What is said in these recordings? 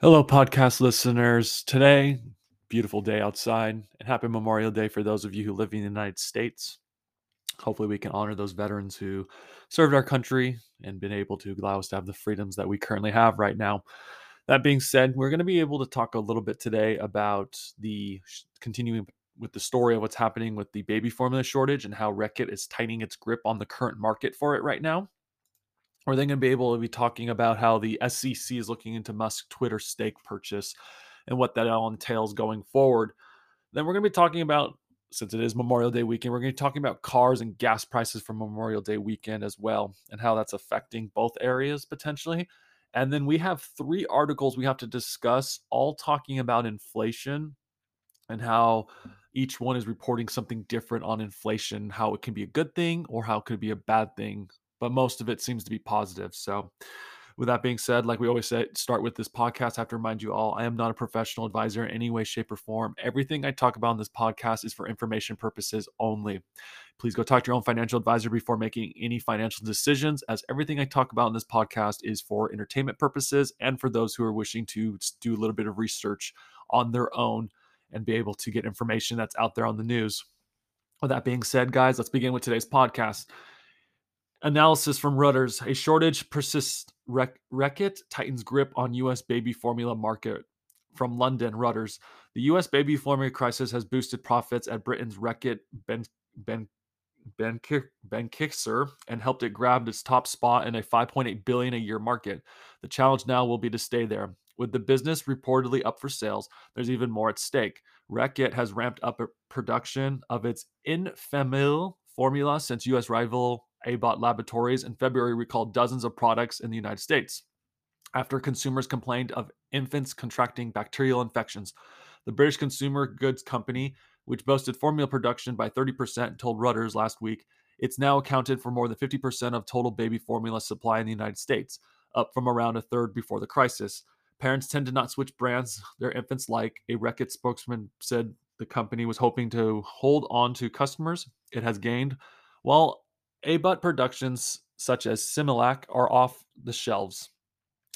Hello, podcast listeners. Today, beautiful day outside, and happy Memorial Day for those of you who live in the United States. Hopefully, we can honor those veterans who served our country and been able to allow us to have the freedoms that we currently have right now. That being said, we're going to be able to talk a little bit today about the continuing with the story of what's happening with the baby formula shortage and how Reckitt is tightening its grip on the current market for it right now. We're then going to be able to be talking about how the SEC is looking into Musk's Twitter stake purchase and what that all entails going forward. Then we're going to be talking about, since it is Memorial Day weekend, we're going to be talking about cars and gas prices for Memorial Day weekend as well, and how that's affecting both areas potentially. And then we have three articles we have to discuss, all talking about inflation and how each one is reporting something different on inflation, how it can be a good thing or how it could be a bad thing but most of it seems to be positive. So, with that being said, like we always say, start with this podcast. I have to remind you all, I am not a professional advisor in any way, shape, or form. Everything I talk about in this podcast is for information purposes only. Please go talk to your own financial advisor before making any financial decisions, as everything I talk about in this podcast is for entertainment purposes and for those who are wishing to do a little bit of research on their own and be able to get information that's out there on the news. With that being said, guys, let's begin with today's podcast. Analysis from Reuters: A shortage persists. Rec- tightens grip on U.S. baby formula market. From London, Reuters: The U.S. baby formula crisis has boosted profits at Britain's Reckitt Ben Ben Ben, ben and helped it grab its top spot in a 5.8 billion a year market. The challenge now will be to stay there. With the business reportedly up for sales, there's even more at stake. Reckitt has ramped up production of its Enfamil formula since U.S. rival Abbott Laboratories in February recalled dozens of products in the United States after consumers complained of infants contracting bacterial infections. The British Consumer Goods Company, which boasted formula production by 30%, told Reuters last week it's now accounted for more than 50% of total baby formula supply in the United States, up from around a third before the crisis. Parents tend to not switch brands their infants like. A Reckitt spokesman said the company was hoping to hold on to customers it has gained, while Abbott productions such as Similac are off the shelves.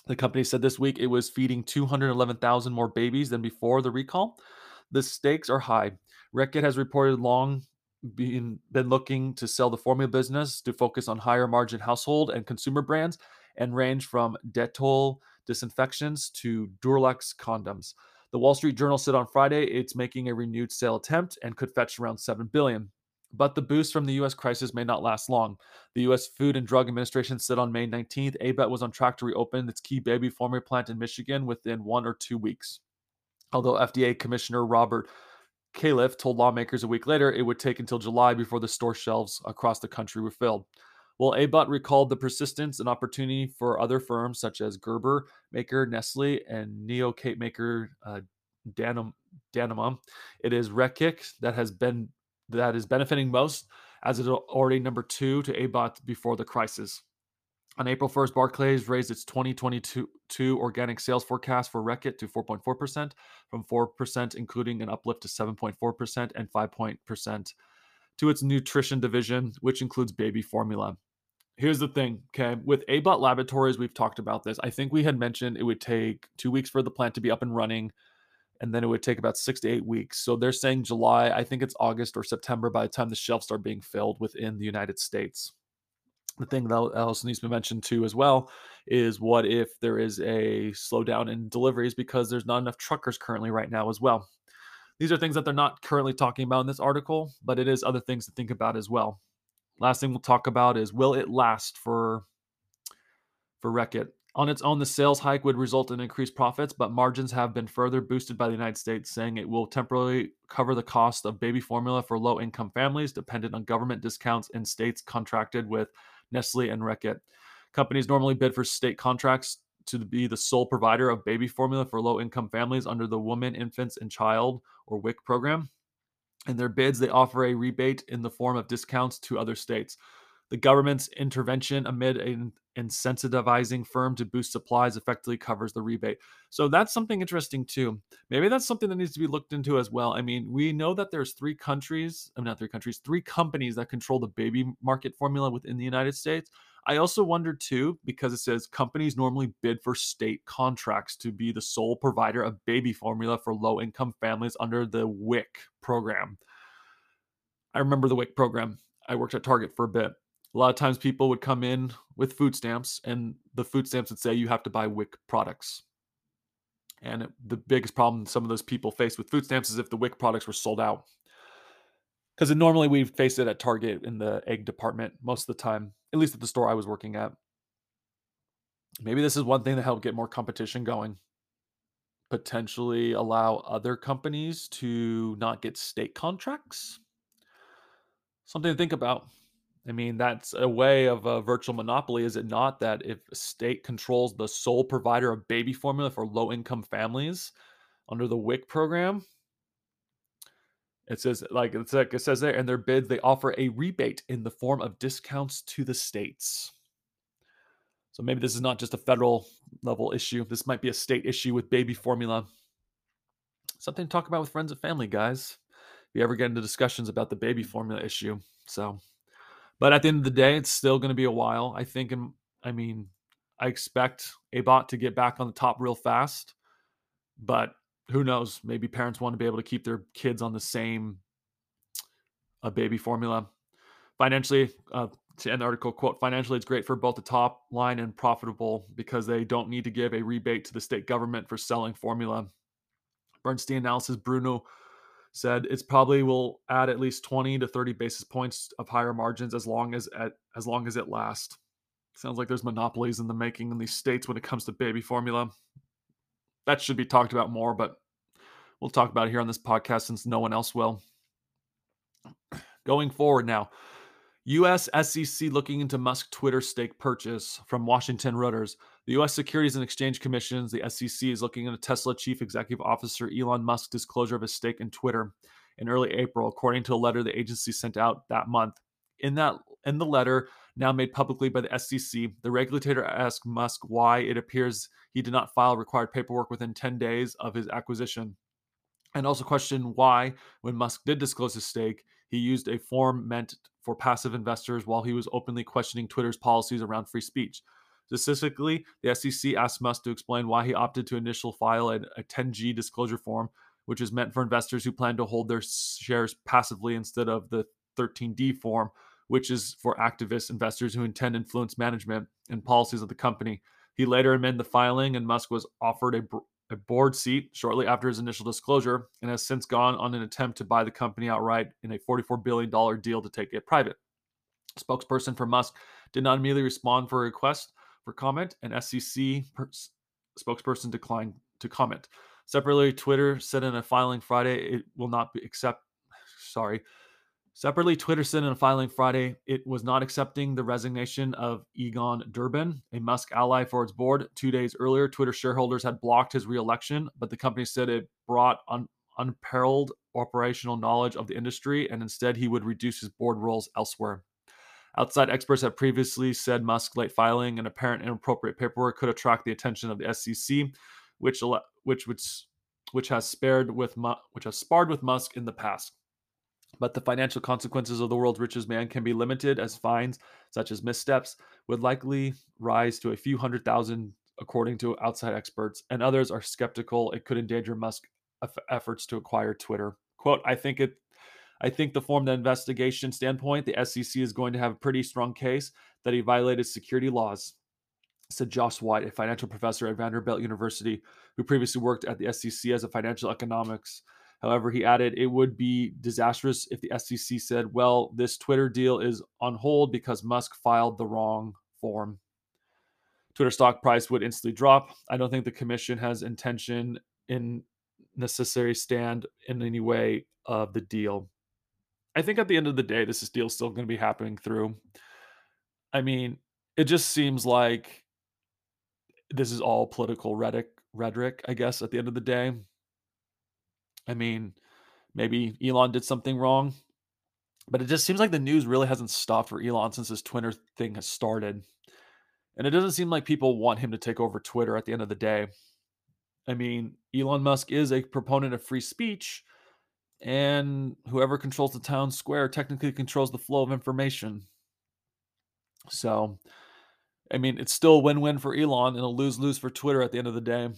The company said this week it was feeding 211,000 more babies than before the recall. The stakes are high. Reckitt has reported long been, been looking to sell the formula business to focus on higher margin household and consumer brands and range from Dettol disinfections to Duralex condoms. The Wall Street Journal said on Friday it's making a renewed sale attempt and could fetch around 7 billion. But the boost from the U.S. crisis may not last long. The U.S. Food and Drug Administration said on May 19th, Abbott was on track to reopen its key baby formula plant in Michigan within one or two weeks. Although FDA Commissioner Robert Califf told lawmakers a week later it would take until July before the store shelves across the country were filled. Well, Abbott recalled the persistence and opportunity for other firms such as Gerber maker Nestle and Neocate maker uh, Danima. It is Reckitt that has been that is benefiting most, as it is already number two to Abbott before the crisis. On April 1st, Barclays raised its 2022 organic sales forecast for Reckitt to 4.4% from 4%, including an uplift to 7.4% and 5% to its nutrition division, which includes baby formula. Here's the thing, okay? With Abbott Laboratories, we've talked about this. I think we had mentioned it would take two weeks for the plant to be up and running and then it would take about six to eight weeks. So they're saying July. I think it's August or September by the time the shelves start being filled within the United States. The thing that also needs to be mentioned too, as well, is what if there is a slowdown in deliveries because there's not enough truckers currently right now as well. These are things that they're not currently talking about in this article, but it is other things to think about as well. Last thing we'll talk about is will it last for for Reckitt? On its own, the sales hike would result in increased profits, but margins have been further boosted by the United States, saying it will temporarily cover the cost of baby formula for low income families dependent on government discounts in states contracted with Nestle and Reckitt. Companies normally bid for state contracts to be the sole provider of baby formula for low income families under the Women, Infants, and Child or WIC program. In their bids, they offer a rebate in the form of discounts to other states. The government's intervention amid an incentivizing firm to boost supplies effectively covers the rebate. So that's something interesting too. Maybe that's something that needs to be looked into as well. I mean, we know that there's three countries, I'm not three countries, three companies that control the baby market formula within the United States. I also wonder too, because it says companies normally bid for state contracts to be the sole provider of baby formula for low income families under the WIC program. I remember the WIC program. I worked at Target for a bit a lot of times people would come in with food stamps and the food stamps would say you have to buy wic products. And the biggest problem some of those people face with food stamps is if the wic products were sold out. Because normally we face it at target in the egg department most of the time at least at the store i was working at. Maybe this is one thing to help get more competition going. Potentially allow other companies to not get state contracts. Something to think about I mean, that's a way of a virtual monopoly, is it not? That if a state controls the sole provider of baby formula for low income families under the WIC program, it says, like, it's like it says there, in their bids, they offer a rebate in the form of discounts to the states. So maybe this is not just a federal level issue. This might be a state issue with baby formula. Something to talk about with friends and family, guys. If you ever get into discussions about the baby formula issue. So but at the end of the day, it's still going to be a while. I think, and I mean, I expect Abbott to get back on the top real fast, but who knows? Maybe parents want to be able to keep their kids on the same a uh, baby formula. Financially, uh, to end the article, quote, financially, it's great for both the top line and profitable because they don't need to give a rebate to the state government for selling formula. Bernstein analysis Bruno said it's probably will add at least 20 to 30 basis points of higher margins as long as at, as long as it lasts. Sounds like there's monopolies in the making in these states when it comes to baby formula. That should be talked about more, but we'll talk about it here on this podcast since no one else will. Going forward now, U.S. SEC looking into Musk Twitter stake purchase from Washington Reuters. The U.S. Securities and Exchange Commission, the SEC, is looking into Tesla Chief Executive Officer Elon Musk's disclosure of his stake in Twitter in early April, according to a letter the agency sent out that month. In that, in the letter, now made publicly by the SEC, the regulator asked Musk why it appears he did not file required paperwork within 10 days of his acquisition, and also questioned why, when Musk did disclose his stake, he used a form meant for passive investors while he was openly questioning Twitter's policies around free speech. Specifically, the SEC asked Musk to explain why he opted to initial file a, a 10G disclosure form, which is meant for investors who plan to hold their shares passively instead of the 13D form, which is for activist investors who intend influence management and policies of the company. He later amended the filing, and Musk was offered a, a board seat shortly after his initial disclosure and has since gone on an attempt to buy the company outright in a $44 billion deal to take it private. spokesperson for Musk did not immediately respond for a request for comment, and SEC pers- spokesperson declined to comment. Separately, Twitter said in a filing Friday it will not be accept. Sorry, Separately, Twitter said in a filing Friday it was not accepting the resignation of Egon Durban, a Musk ally for its board. Two days earlier, Twitter shareholders had blocked his reelection, but the company said it brought un- unparalleled operational knowledge of the industry and instead he would reduce his board roles elsewhere. Outside experts have previously said Musk's late filing and apparent inappropriate paperwork could attract the attention of the SEC, which which which which has spared with which has sparred with Musk in the past but the financial consequences of the world's richest man can be limited as fines, such as missteps, would likely rise to a few hundred thousand, according to outside experts, and others are skeptical it could endanger Musk's efforts to acquire Twitter. Quote, I think it I think the from the investigation standpoint, the SEC is going to have a pretty strong case that he violated security laws, said Josh White, a financial professor at Vanderbilt University, who previously worked at the SEC as a financial economics However, he added it would be disastrous if the SEC said, well, this Twitter deal is on hold because Musk filed the wrong form. Twitter stock price would instantly drop. I don't think the commission has intention in necessary stand in any way of the deal. I think at the end of the day, this deal is still going to be happening through. I mean, it just seems like this is all political rhetoric, rhetoric, I guess, at the end of the day. I mean, maybe Elon did something wrong, but it just seems like the news really hasn't stopped for Elon since this Twitter thing has started. And it doesn't seem like people want him to take over Twitter at the end of the day. I mean, Elon Musk is a proponent of free speech, and whoever controls the town square technically controls the flow of information. So, I mean, it's still win win for Elon and a lose lose for Twitter at the end of the day.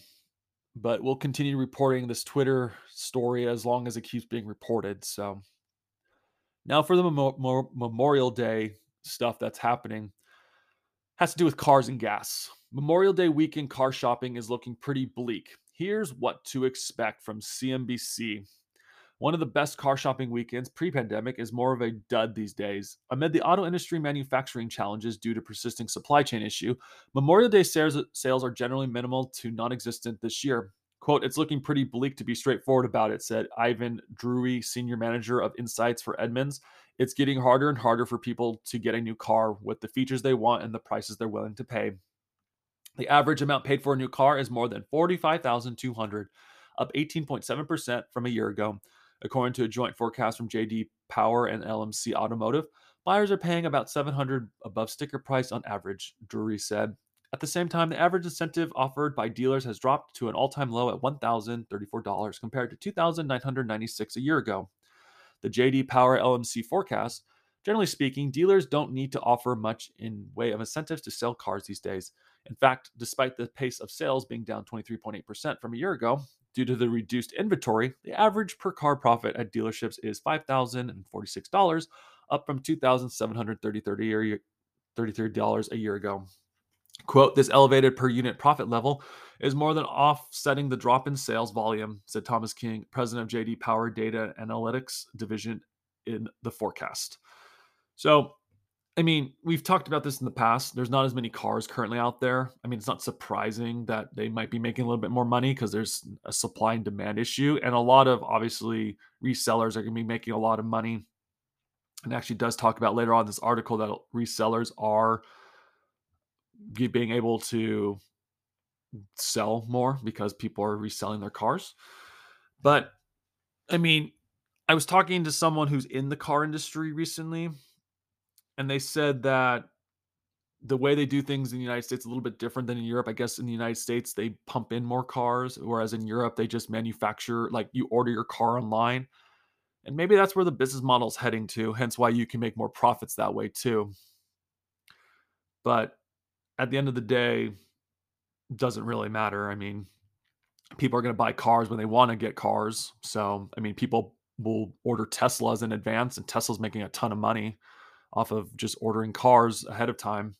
But we'll continue reporting this Twitter story as long as it keeps being reported. So, now for the Mem- Memorial Day stuff that's happening has to do with cars and gas. Memorial Day weekend car shopping is looking pretty bleak. Here's what to expect from CNBC. One of the best car shopping weekends pre pandemic is more of a dud these days. Amid the auto industry manufacturing challenges due to persisting supply chain issue, Memorial Day sales, sales are generally minimal to non existent this year. Quote, it's looking pretty bleak to be straightforward about it, said Ivan Drury, senior manager of insights for Edmunds. It's getting harder and harder for people to get a new car with the features they want and the prices they're willing to pay. The average amount paid for a new car is more than 45,200, up 18.7% from a year ago. According to a joint forecast from JD Power and LMC Automotive, buyers are paying about 700 above sticker price on average, Drury said. At the same time, the average incentive offered by dealers has dropped to an all-time low at $1,034 compared to 2,996 a year ago. The JD Power LMC forecast, generally speaking, dealers don't need to offer much in way of incentives to sell cars these days. In fact, despite the pace of sales being down 23.8% from a year ago, due to the reduced inventory, the average per car profit at dealerships is $5,046, up from $2,733 a year ago. Quote, this elevated per unit profit level is more than offsetting the drop in sales volume, said Thomas King, president of JD Power Data Analytics Division in the forecast. So, I mean, we've talked about this in the past. There's not as many cars currently out there. I mean, it's not surprising that they might be making a little bit more money because there's a supply and demand issue. And a lot of obviously resellers are going to be making a lot of money. And actually does talk about later on this article that resellers are being able to sell more because people are reselling their cars. But I mean, I was talking to someone who's in the car industry recently, and they said that the way they do things in the United States is a little bit different than in Europe. I guess in the United States they pump in more cars, whereas in Europe they just manufacture like you order your car online. And maybe that's where the business model is heading to, hence why you can make more profits that way too. But at the end of the day, doesn't really matter. I mean, people are going to buy cars when they want to get cars. So, I mean, people will order Teslas in advance, and Tesla's making a ton of money off of just ordering cars ahead of time.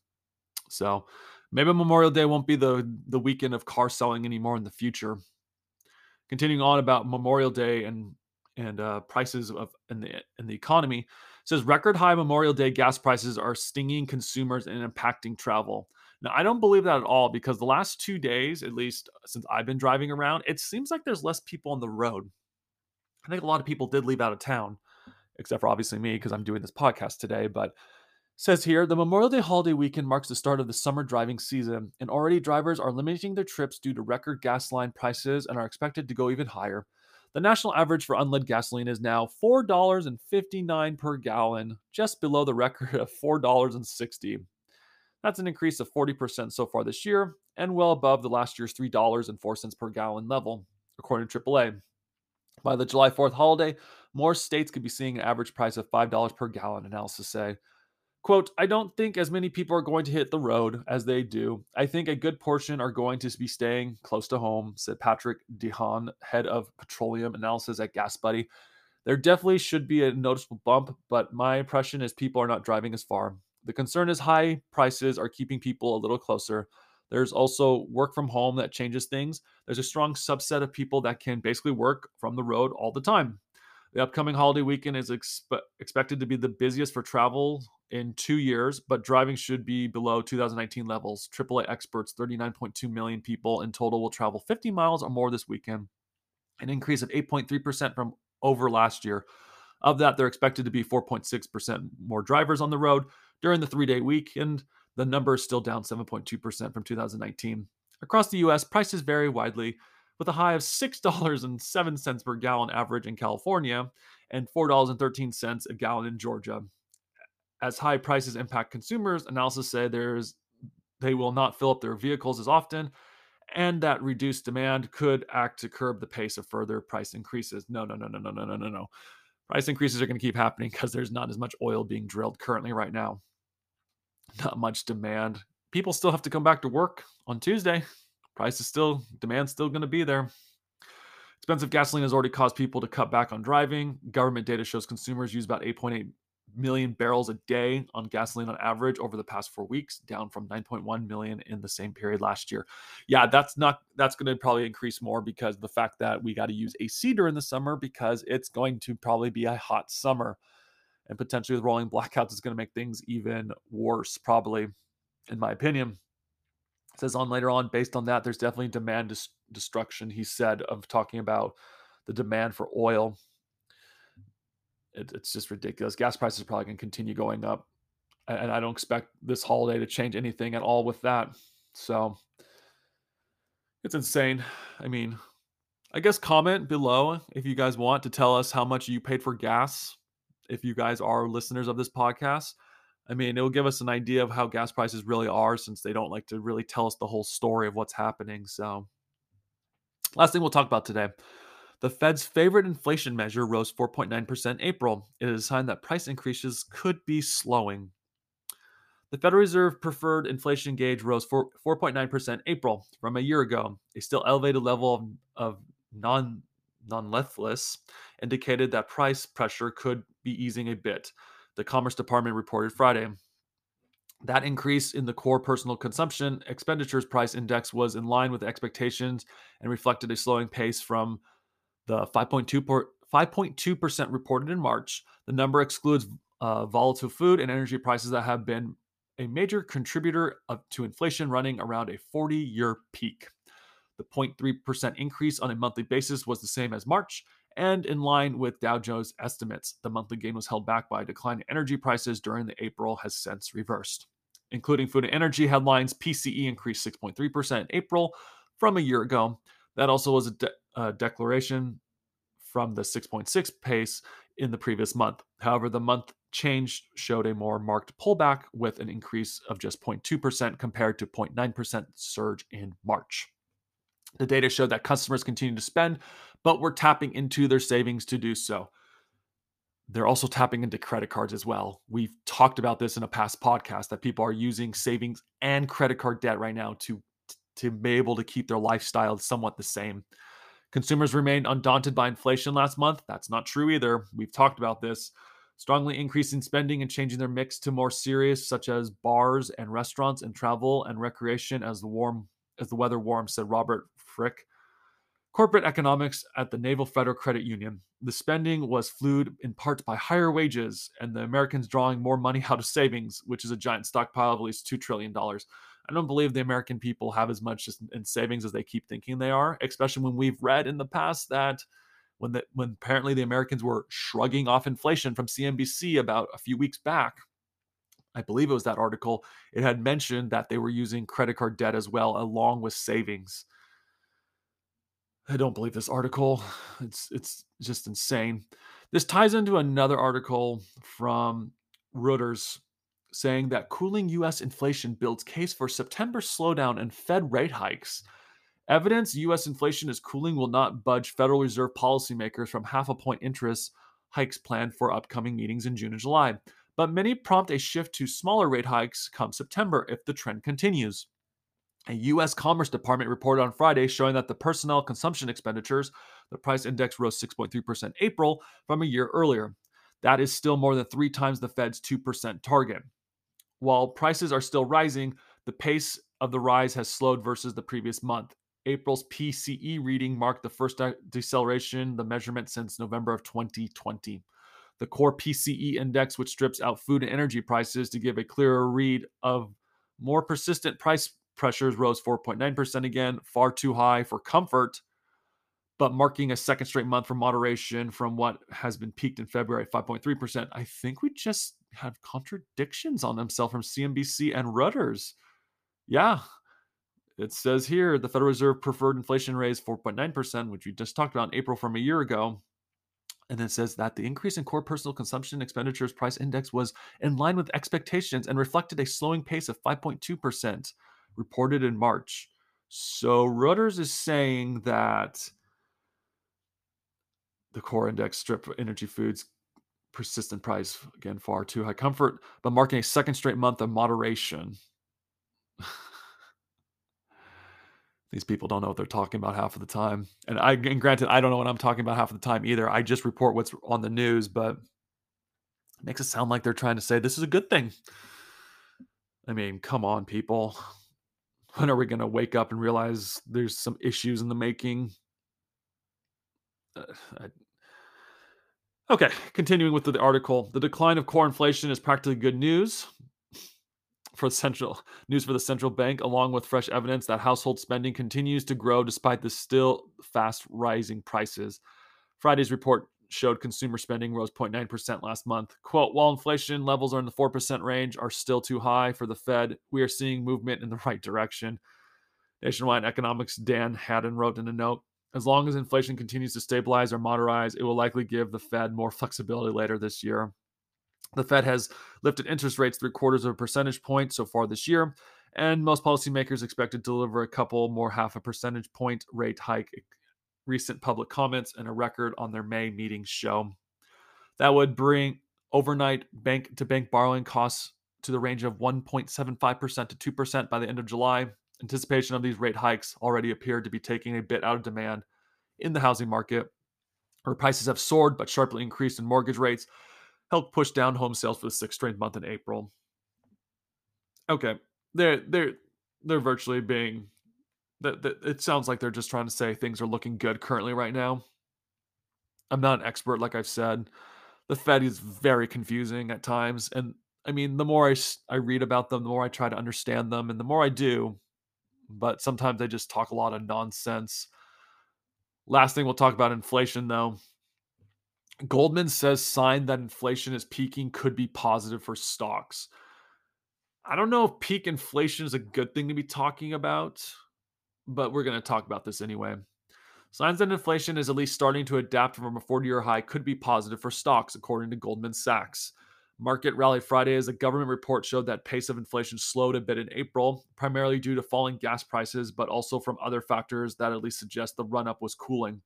So, maybe Memorial Day won't be the the weekend of car selling anymore in the future. Continuing on about Memorial Day and and uh, prices of in the in the economy says record high Memorial Day gas prices are stinging consumers and impacting travel. Now, I don't believe that at all because the last two days, at least since I've been driving around, it seems like there's less people on the road. I think a lot of people did leave out of town, except for obviously me because I'm doing this podcast today. But says here the Memorial Day holiday weekend marks the start of the summer driving season, and already drivers are limiting their trips due to record gasoline prices and are expected to go even higher. The national average for unleaded gasoline is now $4.59 per gallon, just below the record of $4.60. That's an increase of 40% so far this year and well above the last year's $3.04 per gallon level, according to AAA. By the July 4th holiday, more states could be seeing an average price of $5 per gallon, analysis say. Quote, I don't think as many people are going to hit the road as they do. I think a good portion are going to be staying close to home, said Patrick DeHaan, head of petroleum analysis at Gas Buddy. There definitely should be a noticeable bump, but my impression is people are not driving as far. The concern is high prices are keeping people a little closer. There's also work from home that changes things. There's a strong subset of people that can basically work from the road all the time. The upcoming holiday weekend is expe- expected to be the busiest for travel in two years, but driving should be below 2019 levels. AAA experts 39.2 million people in total will travel 50 miles or more this weekend, an increase of 8.3% from over last year. Of that, they're expected to be 4.6% more drivers on the road, during the three day weekend, the number is still down 7.2% from 2019. Across the US, prices vary widely, with a high of $6.07 per gallon average in California and $4.13 a gallon in Georgia. As high prices impact consumers, analysis say there's they will not fill up their vehicles as often and that reduced demand could act to curb the pace of further price increases. No, no, no, no, no, no, no, no, no. Price increases are going to keep happening because there's not as much oil being drilled currently right now. Not much demand. People still have to come back to work on Tuesday. Price is still, demand's still going to be there. Expensive gasoline has already caused people to cut back on driving. Government data shows consumers use about 8.8 million barrels a day on gasoline on average over the past four weeks, down from 9.1 million in the same period last year. Yeah, that's not that's going to probably increase more because the fact that we got to use AC during the summer because it's going to probably be a hot summer, and potentially with rolling blackouts is going to make things even worse, probably, in my opinion. Says on later on, based on that, there's definitely demand dis- destruction. He said of talking about the demand for oil it, it's just ridiculous. Gas prices are probably going to continue going up, and I don't expect this holiday to change anything at all with that. So it's insane. I mean, I guess comment below if you guys want to tell us how much you paid for gas. If you guys are listeners of this podcast, I mean, it will give us an idea of how gas prices really are since they don't like to really tell us the whole story of what's happening. So, last thing we'll talk about today the Fed's favorite inflation measure rose 4.9% in April. It is a sign that price increases could be slowing. The Federal Reserve preferred inflation gauge rose 4, 4.9% April from a year ago. A still elevated level of, of non non-lethless indicated that price pressure could be easing a bit. The Commerce Department reported Friday. That increase in the core personal consumption expenditures price index was in line with expectations and reflected a slowing pace from the 5.2% reported in March. The number excludes uh, volatile food and energy prices that have been a major contributor of, to inflation running around a 40 year peak. The 0.3% increase on a monthly basis was the same as March and in line with Dow Jones estimates. The monthly gain was held back by a decline in energy prices during the April has since reversed. Including food and energy headlines, PCE increased 6.3% in April from a year ago. That also was a de- uh, declaration from the 6.6 pace in the previous month. However, the month change showed a more marked pullback with an increase of just 0.2% compared to 0.9% surge in March. The data showed that customers continue to spend, but were tapping into their savings to do so. They're also tapping into credit cards as well. We've talked about this in a past podcast that people are using savings and credit card debt right now to to be able to keep their lifestyle somewhat the same. Consumers remained undaunted by inflation last month. That's not true either. We've talked about this. Strongly increasing spending and changing their mix to more serious, such as bars and restaurants and travel and recreation as the warm as the weather warms, said Robert Frick. Corporate economics at the Naval Federal Credit Union. The spending was fueled in part by higher wages and the Americans drawing more money out of savings, which is a giant stockpile of at least $2 trillion. I don't believe the American people have as much in savings as they keep thinking they are, especially when we've read in the past that when the, when apparently the Americans were shrugging off inflation from CNBC about a few weeks back. I believe it was that article. It had mentioned that they were using credit card debt as well, along with savings. I don't believe this article. It's it's just insane. This ties into another article from Reuters saying that cooling US inflation builds case for September slowdown and Fed rate hikes. Evidence US inflation is cooling will not budge Federal Reserve policymakers from half a point interest hikes planned for upcoming meetings in June and July. But many prompt a shift to smaller rate hikes come September if the trend continues. A U.S. Commerce Department report on Friday showing that the personnel consumption expenditures, the price index rose 6.3% April from a year earlier. That is still more than three times the Fed's 2% target. While prices are still rising, the pace of the rise has slowed versus the previous month. April's PCE reading marked the first deceleration, the measurement since November of 2020. The core PCE index, which strips out food and energy prices to give a clearer read of more persistent price pressures, rose 4.9% again, far too high for comfort but marking a second straight month for moderation from what has been peaked in February 5.3%. I think we just have contradictions on themselves from CNBC and Reuters. Yeah. it says here the Federal Reserve preferred inflation raised 4.9%, which we just talked about in April from a year ago. And then says that the increase in core personal consumption expenditures price index was in line with expectations and reflected a slowing pace of 5.2%, reported in March. So Reuters is saying that the core index strip energy foods persistent price again far too high comfort but marking a second straight month of moderation. These people don't know what they're talking about half of the time. And i and granted i don't know what i'm talking about half of the time either. I just report what's on the news but it makes it sound like they're trying to say this is a good thing. I mean come on people when are we going to wake up and realize there's some issues in the making uh, I, Okay, continuing with the article. The decline of core inflation is practically good news for central news for the central bank, along with fresh evidence that household spending continues to grow despite the still fast rising prices. Friday's report showed consumer spending rose 0.9% last month. Quote, while inflation levels are in the 4% range are still too high for the Fed, we are seeing movement in the right direction. Nationwide Economics Dan Haddon wrote in a note as long as inflation continues to stabilize or moderate, it will likely give the Fed more flexibility later this year. The Fed has lifted interest rates three quarters of a percentage point so far this year, and most policymakers expect to deliver a couple more half a percentage point rate hike. Recent public comments and a record on their May meetings show. That would bring overnight bank to bank borrowing costs to the range of 1.75% to 2% by the end of July, Anticipation of these rate hikes already appeared to be taking a bit out of demand in the housing market, where prices have soared but sharply increased in mortgage rates, helped push down home sales for the sixth straight month in April. Okay, they're they're they're virtually being that it sounds like they're just trying to say things are looking good currently right now. I'm not an expert, like I've said. The Fed is very confusing at times, and I mean, the more I I read about them, the more I try to understand them, and the more I do, but sometimes they just talk a lot of nonsense. Last thing we'll talk about inflation though. Goldman says sign that inflation is peaking could be positive for stocks. I don't know if peak inflation is a good thing to be talking about, but we're going to talk about this anyway. Signs that inflation is at least starting to adapt from a 40 year high could be positive for stocks, according to Goldman Sachs. Market rally Friday as a government report showed that pace of inflation slowed a bit in April, primarily due to falling gas prices, but also from other factors that at least suggest the run up was cooling.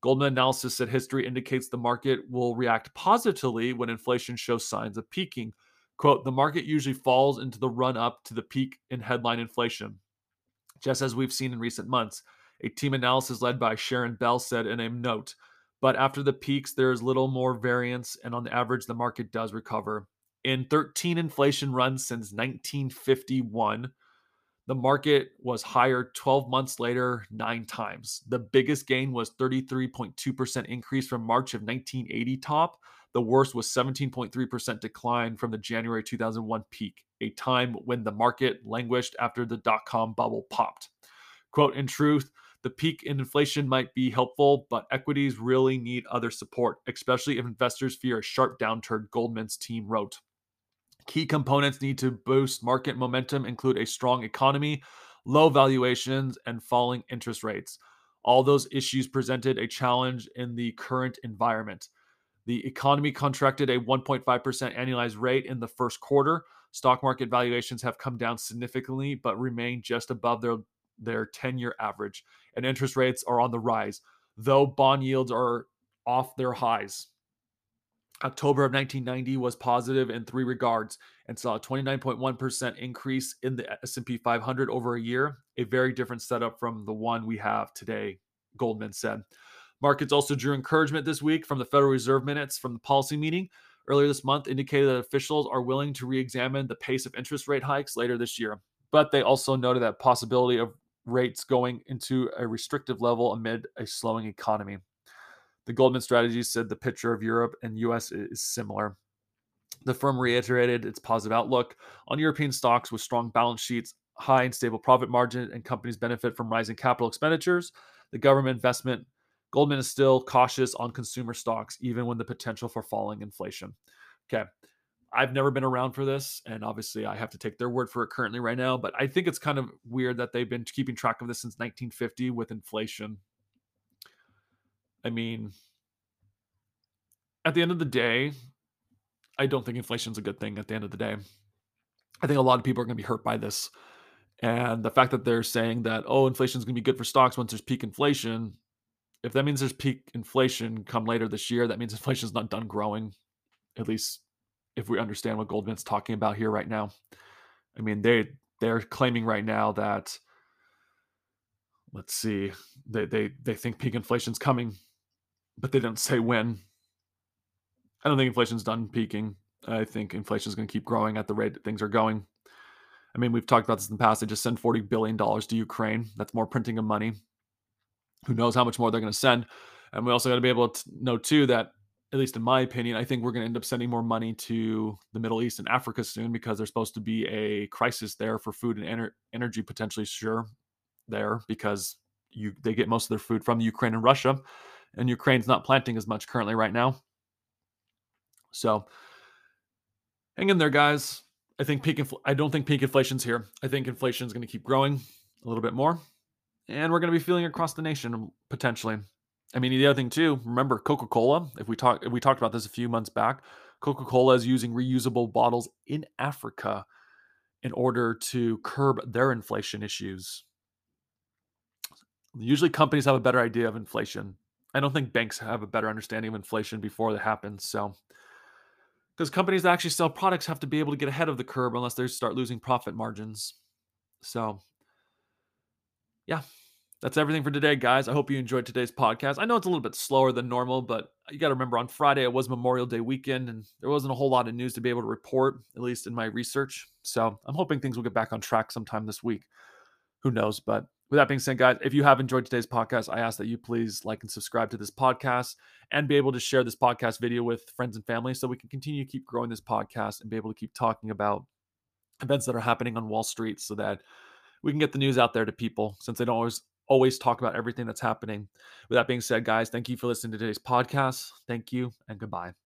Goldman analysis said history indicates the market will react positively when inflation shows signs of peaking. Quote, the market usually falls into the run up to the peak in headline inflation, just as we've seen in recent months. A team analysis led by Sharon Bell said in a note but after the peaks, there's little more variance, and on the average, the market does recover. In 13 inflation runs since 1951, the market was higher 12 months later, nine times. The biggest gain was 33.2% increase from March of 1980 top. The worst was 17.3% decline from the January 2001 peak, a time when the market languished after the dot com bubble popped. Quote, in truth, the peak in inflation might be helpful, but equities really need other support, especially if investors fear a sharp downturn, Goldman's team wrote. Key components need to boost market momentum include a strong economy, low valuations, and falling interest rates. All those issues presented a challenge in the current environment. The economy contracted a 1.5% annualized rate in the first quarter. Stock market valuations have come down significantly, but remain just above their their 10 year average, and interest rates are on the rise, though bond yields are off their highs. October of 1990 was positive in three regards and saw a 29.1% increase in the S&P 500 over a year, a very different setup from the one we have today, Goldman said. Markets also drew encouragement this week from the Federal Reserve minutes from the policy meeting earlier this month indicated that officials are willing to re-examine the pace of interest rate hikes later this year. But they also noted that possibility of rates going into a restrictive level amid a slowing economy. The Goldman strategy said the picture of Europe and US is similar. The firm reiterated its positive outlook on European stocks with strong balance sheets, high and stable profit margin, and companies benefit from rising capital expenditures. The government investment, Goldman is still cautious on consumer stocks, even when the potential for falling inflation. Okay. I've never been around for this, and obviously I have to take their word for it currently right now. But I think it's kind of weird that they've been keeping track of this since 1950 with inflation. I mean, at the end of the day, I don't think inflation is a good thing at the end of the day. I think a lot of people are going to be hurt by this. And the fact that they're saying that, oh, inflation is going to be good for stocks once there's peak inflation, if that means there's peak inflation come later this year, that means inflation is not done growing, at least if we understand what Goldman's talking about here right now. I mean, they they're claiming right now that let's see, they they they think peak inflation's coming, but they don't say when. I don't think inflation's done peaking. I think inflation is going to keep growing at the rate that things are going. I mean, we've talked about this in the past. They just send $40 billion to Ukraine. That's more printing of money. Who knows how much more they're going to send? And we also got to be able to know, too, that, at least in my opinion, I think we're going to end up sending more money to the Middle East and Africa soon because there's supposed to be a crisis there for food and ener- energy, potentially, sure, there because you they get most of their food from Ukraine and Russia. And Ukraine's not planting as much currently right now. So hang in there, guys. I think peak. Infl- I don't think peak inflation's here. I think inflation is going to keep growing a little bit more, and we're going to be feeling across the nation potentially. I mean, the other thing too. Remember Coca Cola. If we talk, if we talked about this a few months back, Coca Cola is using reusable bottles in Africa in order to curb their inflation issues. Usually, companies have a better idea of inflation. I don't think banks have a better understanding of inflation before it happens. So because companies that actually sell products have to be able to get ahead of the curve unless they start losing profit margins. So, yeah, that's everything for today, guys. I hope you enjoyed today's podcast. I know it's a little bit slower than normal, but you got to remember on Friday it was Memorial Day weekend and there wasn't a whole lot of news to be able to report, at least in my research. So, I'm hoping things will get back on track sometime this week. Who knows? But with that being said, guys, if you have enjoyed today's podcast, I ask that you please like and subscribe to this podcast and be able to share this podcast video with friends and family so we can continue to keep growing this podcast and be able to keep talking about events that are happening on Wall Street so that we can get the news out there to people since they don't always always talk about everything that's happening. With that being said, guys, thank you for listening to today's podcast. Thank you and goodbye.